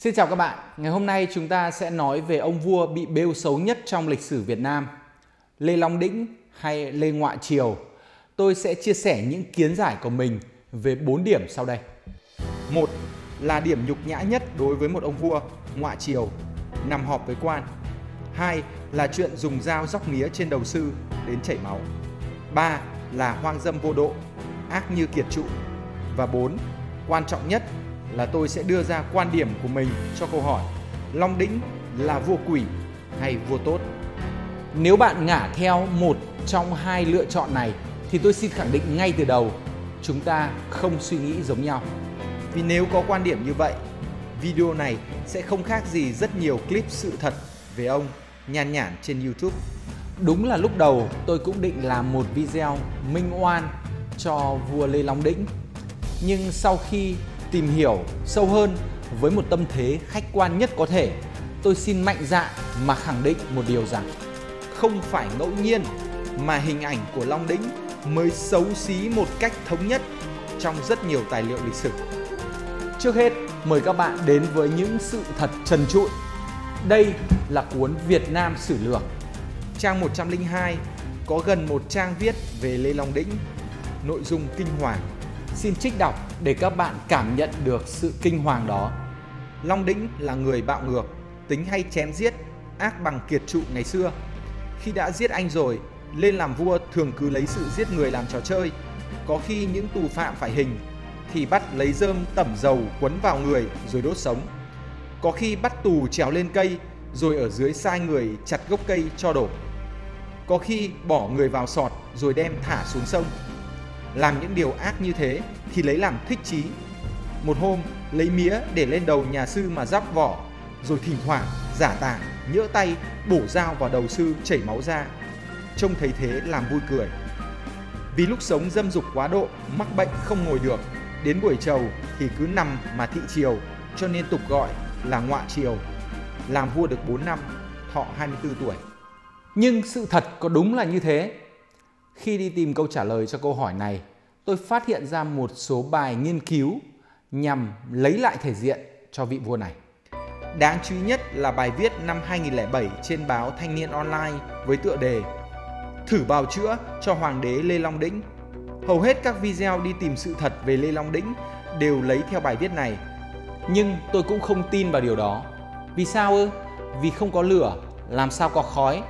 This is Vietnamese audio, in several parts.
Xin chào các bạn, ngày hôm nay chúng ta sẽ nói về ông vua bị bêu xấu nhất trong lịch sử Việt Nam, Lê Long Đĩnh hay Lê Ngoại Triều. Tôi sẽ chia sẻ những kiến giải của mình về 4 điểm sau đây. Một là điểm nhục nhã nhất đối với một ông vua ngoại triều nằm họp với quan. Hai là chuyện dùng dao dóc mía trên đầu sư đến chảy máu. Ba là hoang dâm vô độ, ác như kiệt trụ. Và bốn, quan trọng nhất là tôi sẽ đưa ra quan điểm của mình cho câu hỏi Long Đĩnh là vua quỷ hay vua tốt? Nếu bạn ngả theo một trong hai lựa chọn này thì tôi xin khẳng định ngay từ đầu chúng ta không suy nghĩ giống nhau. Vì nếu có quan điểm như vậy, video này sẽ không khác gì rất nhiều clip sự thật về ông nhan nhản trên YouTube. Đúng là lúc đầu tôi cũng định làm một video minh oan cho vua Lê Long Đĩnh. Nhưng sau khi tìm hiểu sâu hơn với một tâm thế khách quan nhất có thể, tôi xin mạnh dạn mà khẳng định một điều rằng không phải ngẫu nhiên mà hình ảnh của Long Đĩnh mới xấu xí một cách thống nhất trong rất nhiều tài liệu lịch sử. Trước hết, mời các bạn đến với những sự thật trần trụi. Đây là cuốn Việt Nam Sử Lược. Trang 102 có gần một trang viết về Lê Long Đĩnh, nội dung kinh hoàng. Xin trích đọc để các bạn cảm nhận được sự kinh hoàng đó. Long Đĩnh là người bạo ngược, tính hay chém giết, ác bằng kiệt trụ ngày xưa. Khi đã giết anh rồi, lên làm vua thường cứ lấy sự giết người làm trò chơi. Có khi những tù phạm phải hình thì bắt lấy rơm tẩm dầu quấn vào người rồi đốt sống. Có khi bắt tù trèo lên cây rồi ở dưới sai người chặt gốc cây cho đổ. Có khi bỏ người vào sọt rồi đem thả xuống sông. Làm những điều ác như thế thì lấy làm thích chí. Một hôm lấy mía để lên đầu nhà sư mà giáp vỏ rồi thỉnh thoảng giả tảng nhỡ tay bổ dao vào đầu sư chảy máu ra. Trông thấy thế làm vui cười. Vì lúc sống dâm dục quá độ, mắc bệnh không ngồi được, đến buổi trầu thì cứ nằm mà thị chiều, cho nên tục gọi là ngọa triều. Làm vua được 4 năm, thọ 24 tuổi. Nhưng sự thật có đúng là như thế? Khi đi tìm câu trả lời cho câu hỏi này, tôi phát hiện ra một số bài nghiên cứu nhằm lấy lại thể diện cho vị vua này. Đáng chú ý nhất là bài viết năm 2007 trên báo Thanh niên Online với tựa đề Thử bào chữa cho Hoàng đế Lê Long Đĩnh. Hầu hết các video đi tìm sự thật về Lê Long Đĩnh đều lấy theo bài viết này. Nhưng tôi cũng không tin vào điều đó. Vì sao ư? Vì không có lửa, làm sao có khói?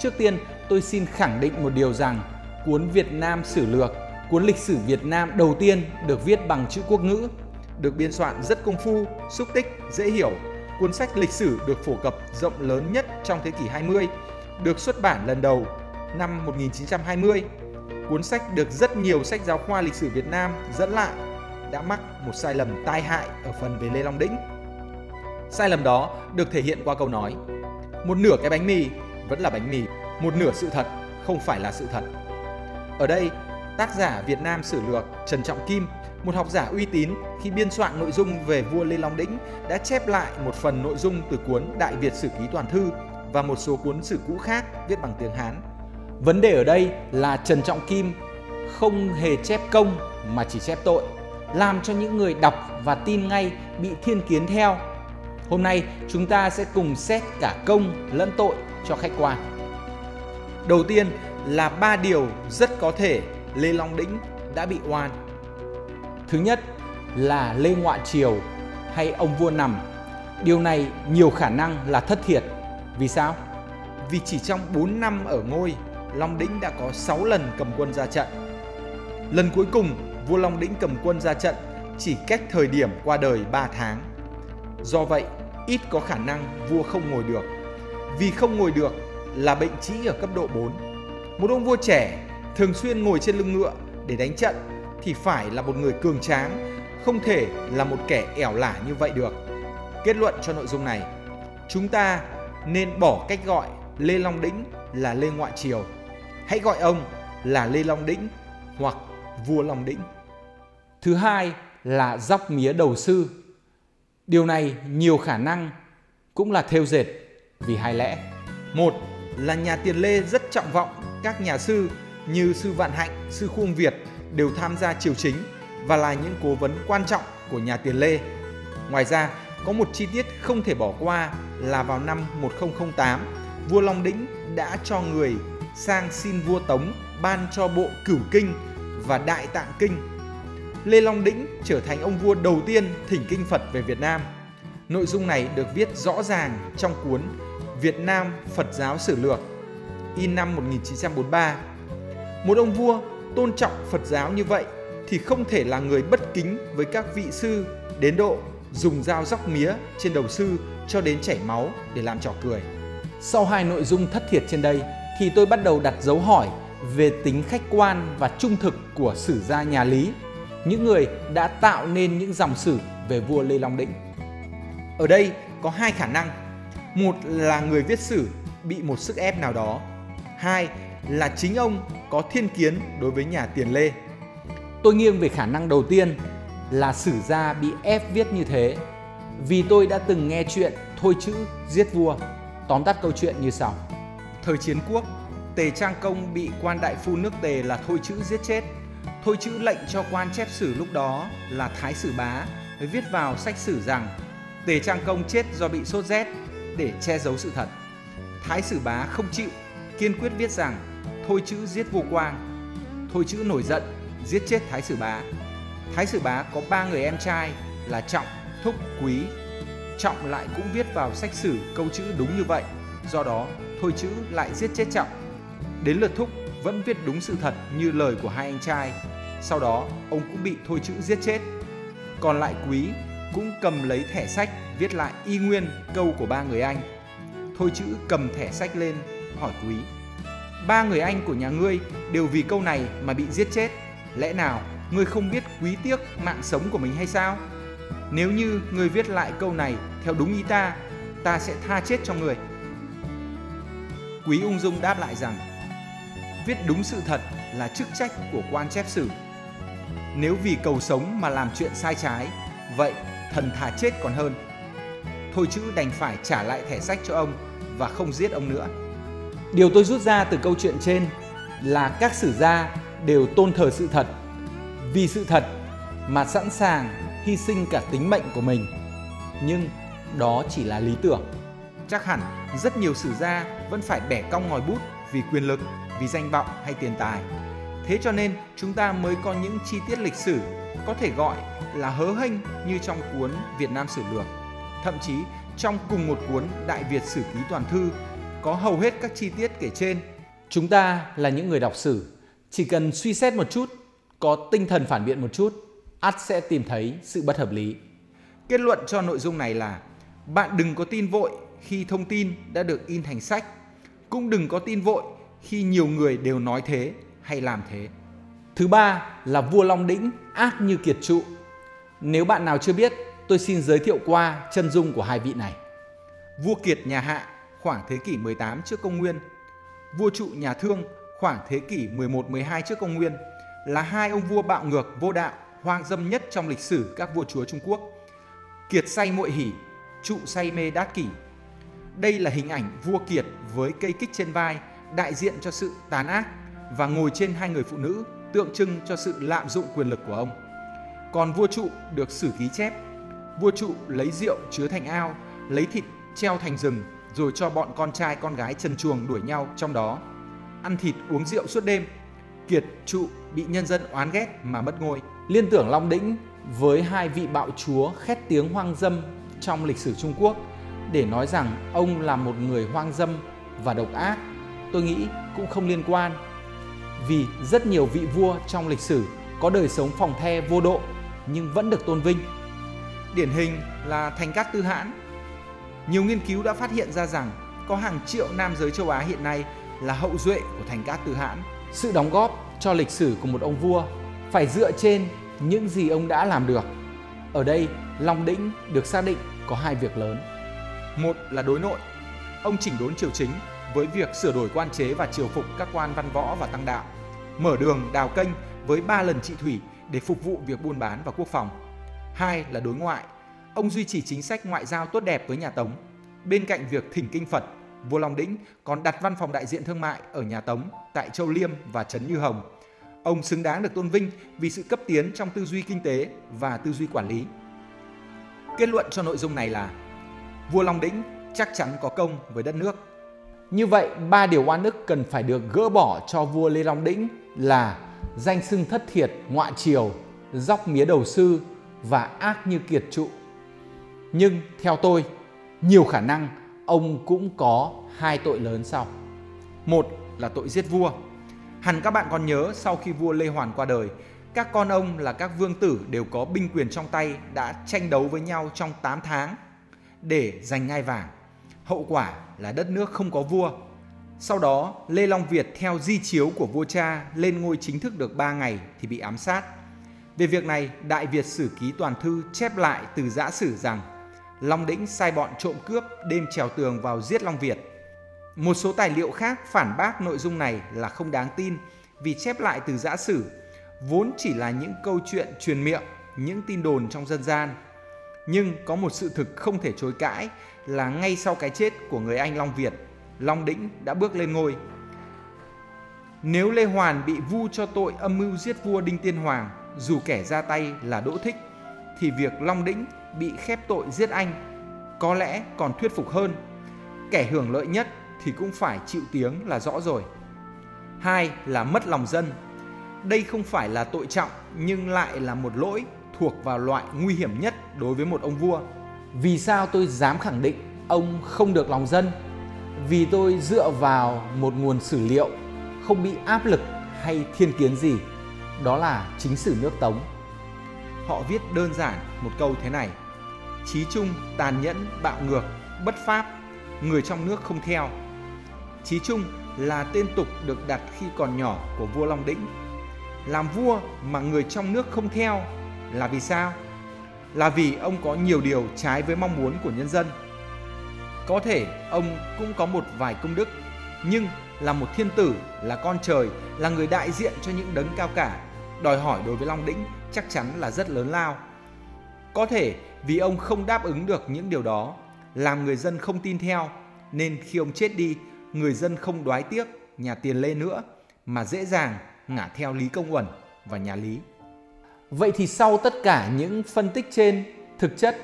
Trước tiên, tôi xin khẳng định một điều rằng cuốn Việt Nam Sử Lược, cuốn lịch sử Việt Nam đầu tiên được viết bằng chữ quốc ngữ, được biên soạn rất công phu, xúc tích, dễ hiểu. Cuốn sách lịch sử được phổ cập rộng lớn nhất trong thế kỷ 20, được xuất bản lần đầu năm 1920. Cuốn sách được rất nhiều sách giáo khoa lịch sử Việt Nam dẫn lại đã mắc một sai lầm tai hại ở phần về Lê Long Đĩnh. Sai lầm đó được thể hiện qua câu nói Một nửa cái bánh mì vẫn là bánh mì, một nửa sự thật không phải là sự thật. Ở đây, tác giả Việt Nam Sử Lược Trần Trọng Kim, một học giả uy tín khi biên soạn nội dung về vua Lê Long Đĩnh đã chép lại một phần nội dung từ cuốn Đại Việt Sử Ký Toàn Thư và một số cuốn sử cũ khác viết bằng tiếng Hán. Vấn đề ở đây là Trần Trọng Kim không hề chép công mà chỉ chép tội, làm cho những người đọc và tin ngay bị thiên kiến theo. Hôm nay chúng ta sẽ cùng xét cả công lẫn tội cho khách quan. Đầu tiên là ba điều rất có thể Lê Long Đĩnh đã bị oan. Thứ nhất là Lê Ngoại Triều hay ông vua nằm. Điều này nhiều khả năng là thất thiệt. Vì sao? Vì chỉ trong 4 năm ở ngôi, Long Đĩnh đã có 6 lần cầm quân ra trận. Lần cuối cùng, vua Long Đĩnh cầm quân ra trận chỉ cách thời điểm qua đời 3 tháng. Do vậy, ít có khả năng vua không ngồi được. Vì không ngồi được là bệnh trĩ ở cấp độ 4. Một ông vua trẻ thường xuyên ngồi trên lưng ngựa để đánh trận thì phải là một người cường tráng, không thể là một kẻ ẻo lả như vậy được. Kết luận cho nội dung này, chúng ta nên bỏ cách gọi Lê Long Đĩnh là Lê Ngoại Triều. Hãy gọi ông là Lê Long Đĩnh hoặc vua Long Đĩnh. Thứ hai là dóc mía đầu sư. Điều này nhiều khả năng cũng là theo dệt vì hai lẽ. Một là nhà Tiền Lê rất trọng vọng các nhà sư như sư Vạn Hạnh, sư Khuông Việt đều tham gia triều chính và là những cố vấn quan trọng của nhà Tiền Lê. Ngoài ra, có một chi tiết không thể bỏ qua là vào năm 1008, vua Long Đĩnh đã cho người sang xin vua Tống ban cho bộ Cửu Kinh và Đại Tạng Kinh. Lê Long Đĩnh trở thành ông vua đầu tiên thỉnh kinh Phật về Việt Nam. Nội dung này được viết rõ ràng trong cuốn Việt Nam Phật giáo sử lược in năm 1943. Một ông vua tôn trọng Phật giáo như vậy thì không thể là người bất kính với các vị sư đến độ dùng dao róc mía trên đầu sư cho đến chảy máu để làm trò cười. Sau hai nội dung thất thiệt trên đây thì tôi bắt đầu đặt dấu hỏi về tính khách quan và trung thực của sử gia nhà Lý, những người đã tạo nên những dòng sử về vua Lê Long Đĩnh. Ở đây có hai khả năng. Một là người viết sử bị một sức ép nào đó. Hai là chính ông có thiên kiến đối với nhà Tiền Lê. Tôi nghiêng về khả năng đầu tiên là sử gia bị ép viết như thế vì tôi đã từng nghe chuyện thôi chữ giết vua. Tóm tắt câu chuyện như sau. Thời chiến quốc, Tề Trang Công bị quan đại phu nước Tề là thôi chữ giết chết. Thôi chữ lệnh cho quan chép sử lúc đó là Thái Sử Bá viết vào sách sử rằng Tề Trang Công chết do bị sốt rét để che giấu sự thật. Thái Sử Bá không chịu, kiên quyết viết rằng thôi chữ giết vô Quang. Thôi chữ nổi giận, giết chết Thái Sử Bá. Thái Sử Bá có ba người em trai là Trọng, Thúc, Quý. Trọng lại cũng viết vào sách sử câu chữ đúng như vậy, do đó thôi chữ lại giết chết Trọng. Đến lượt Thúc vẫn viết đúng sự thật như lời của hai anh trai. Sau đó ông cũng bị thôi chữ giết chết. Còn lại Quý cũng cầm lấy thẻ sách viết lại y nguyên câu của ba người anh. Thôi chữ cầm thẻ sách lên hỏi Quý. Ba người anh của nhà ngươi đều vì câu này mà bị giết chết. Lẽ nào ngươi không biết quý tiếc mạng sống của mình hay sao? Nếu như ngươi viết lại câu này theo đúng ý ta, ta sẽ tha chết cho người. Quý ung dung đáp lại rằng, viết đúng sự thật là chức trách của quan chép sử. Nếu vì cầu sống mà làm chuyện sai trái, vậy thần thà chết còn hơn. Thôi chữ đành phải trả lại thẻ sách cho ông và không giết ông nữa. Điều tôi rút ra từ câu chuyện trên là các sử gia đều tôn thờ sự thật. Vì sự thật mà sẵn sàng hy sinh cả tính mệnh của mình. Nhưng đó chỉ là lý tưởng. Chắc hẳn rất nhiều sử gia vẫn phải bẻ cong ngòi bút vì quyền lực, vì danh vọng hay tiền tài. Thế cho nên chúng ta mới có những chi tiết lịch sử có thể gọi là hớ hênh như trong cuốn Việt Nam Sử Lược. Thậm chí trong cùng một cuốn Đại Việt Sử Ký Toàn Thư có hầu hết các chi tiết kể trên. Chúng ta là những người đọc sử, chỉ cần suy xét một chút, có tinh thần phản biện một chút, ắt sẽ tìm thấy sự bất hợp lý. Kết luận cho nội dung này là bạn đừng có tin vội khi thông tin đã được in thành sách, cũng đừng có tin vội khi nhiều người đều nói thế hay làm thế. Thứ ba là vua Long Đĩnh ác như kiệt trụ. Nếu bạn nào chưa biết, tôi xin giới thiệu qua chân dung của hai vị này. Vua Kiệt nhà Hạ khoảng thế kỷ 18 trước công nguyên, vua trụ nhà Thương khoảng thế kỷ 11-12 trước công nguyên là hai ông vua bạo ngược vô đạo, hoang dâm nhất trong lịch sử các vua chúa Trung Quốc. Kiệt say muội hỉ, trụ say mê đát kỷ. Đây là hình ảnh vua Kiệt với cây kích trên vai, đại diện cho sự tàn ác và ngồi trên hai người phụ nữ, tượng trưng cho sự lạm dụng quyền lực của ông. Còn vua trụ được sử ký chép, vua trụ lấy rượu chứa thành ao, lấy thịt treo thành rừng rồi cho bọn con trai con gái trần chuồng đuổi nhau trong đó. Ăn thịt uống rượu suốt đêm, Kiệt trụ bị nhân dân oán ghét mà mất ngôi. Liên tưởng Long Đĩnh với hai vị bạo chúa khét tiếng hoang dâm trong lịch sử Trung Quốc để nói rằng ông là một người hoang dâm và độc ác, tôi nghĩ cũng không liên quan. Vì rất nhiều vị vua trong lịch sử có đời sống phòng the vô độ nhưng vẫn được tôn vinh. Điển hình là Thành Cát Tư Hãn nhiều nghiên cứu đã phát hiện ra rằng có hàng triệu nam giới châu Á hiện nay là hậu duệ của thành cát tư hãn. Sự đóng góp cho lịch sử của một ông vua phải dựa trên những gì ông đã làm được. Ở đây, Long Đĩnh được xác định có hai việc lớn. Một là đối nội. Ông chỉnh đốn triều chính với việc sửa đổi quan chế và triều phục các quan văn võ và tăng đạo, mở đường đào kênh với ba lần trị thủy để phục vụ việc buôn bán và quốc phòng. Hai là đối ngoại ông duy trì chính sách ngoại giao tốt đẹp với nhà Tống. Bên cạnh việc thỉnh kinh Phật, vua Long Đĩnh còn đặt văn phòng đại diện thương mại ở nhà Tống tại Châu Liêm và Trấn Như Hồng. Ông xứng đáng được tôn vinh vì sự cấp tiến trong tư duy kinh tế và tư duy quản lý. Kết luận cho nội dung này là vua Long Đĩnh chắc chắn có công với đất nước. Như vậy, ba điều oan ức cần phải được gỡ bỏ cho vua Lê Long Đĩnh là danh xưng thất thiệt, ngoại triều, dóc mía đầu sư và ác như kiệt trụ. Nhưng theo tôi, nhiều khả năng ông cũng có hai tội lớn sau. Một là tội giết vua. Hẳn các bạn còn nhớ sau khi vua Lê Hoàn qua đời, các con ông là các vương tử đều có binh quyền trong tay đã tranh đấu với nhau trong 8 tháng để giành ngai vàng. Hậu quả là đất nước không có vua. Sau đó, Lê Long Việt theo di chiếu của vua cha lên ngôi chính thức được 3 ngày thì bị ám sát. Về việc này, Đại Việt Sử Ký Toàn Thư chép lại từ giã sử rằng Long Đĩnh sai bọn trộm cướp đêm trèo tường vào giết Long Việt. Một số tài liệu khác phản bác nội dung này là không đáng tin vì chép lại từ giã sử vốn chỉ là những câu chuyện truyền miệng, những tin đồn trong dân gian. Nhưng có một sự thực không thể chối cãi là ngay sau cái chết của người anh Long Việt, Long Đĩnh đã bước lên ngôi. Nếu Lê Hoàn bị vu cho tội âm mưu giết vua Đinh Tiên Hoàng, dù kẻ ra tay là Đỗ Thích, thì việc Long Đĩnh bị khép tội giết anh, có lẽ còn thuyết phục hơn. Kẻ hưởng lợi nhất thì cũng phải chịu tiếng là rõ rồi. Hai là mất lòng dân. Đây không phải là tội trọng, nhưng lại là một lỗi thuộc vào loại nguy hiểm nhất đối với một ông vua. Vì sao tôi dám khẳng định ông không được lòng dân? Vì tôi dựa vào một nguồn sử liệu không bị áp lực hay thiên kiến gì. Đó là chính sử nước Tống. Họ viết đơn giản một câu thế này. Chí trung, tàn nhẫn, bạo ngược, bất pháp, người trong nước không theo. Chí trung là tên tục được đặt khi còn nhỏ của vua Long Đĩnh. Làm vua mà người trong nước không theo là vì sao? Là vì ông có nhiều điều trái với mong muốn của nhân dân. Có thể ông cũng có một vài công đức, nhưng là một thiên tử, là con trời, là người đại diện cho những đấng cao cả, đòi hỏi đối với Long Đĩnh chắc chắn là rất lớn lao. Có thể vì ông không đáp ứng được những điều đó, làm người dân không tin theo, nên khi ông chết đi, người dân không đoái tiếc nhà tiền lê nữa, mà dễ dàng ngả theo Lý Công Uẩn và nhà Lý. Vậy thì sau tất cả những phân tích trên, thực chất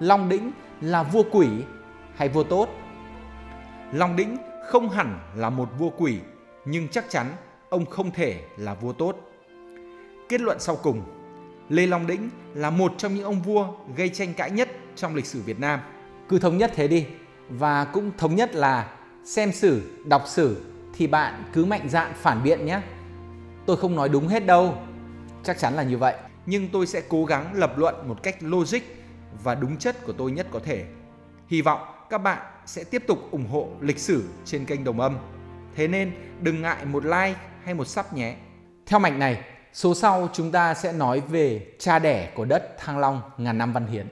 Long Đĩnh là vua quỷ hay vua tốt? Long Đĩnh không hẳn là một vua quỷ, nhưng chắc chắn ông không thể là vua tốt. Kết luận sau cùng, Lê Long Đĩnh là một trong những ông vua gây tranh cãi nhất trong lịch sử Việt Nam. Cứ thống nhất thế đi và cũng thống nhất là xem sử, đọc sử thì bạn cứ mạnh dạn phản biện nhé. Tôi không nói đúng hết đâu, chắc chắn là như vậy. Nhưng tôi sẽ cố gắng lập luận một cách logic và đúng chất của tôi nhất có thể. Hy vọng các bạn sẽ tiếp tục ủng hộ lịch sử trên kênh Đồng Âm. Thế nên đừng ngại một like hay một sub nhé. Theo mạch này, số sau chúng ta sẽ nói về cha đẻ của đất Thăng Long ngàn năm văn hiến.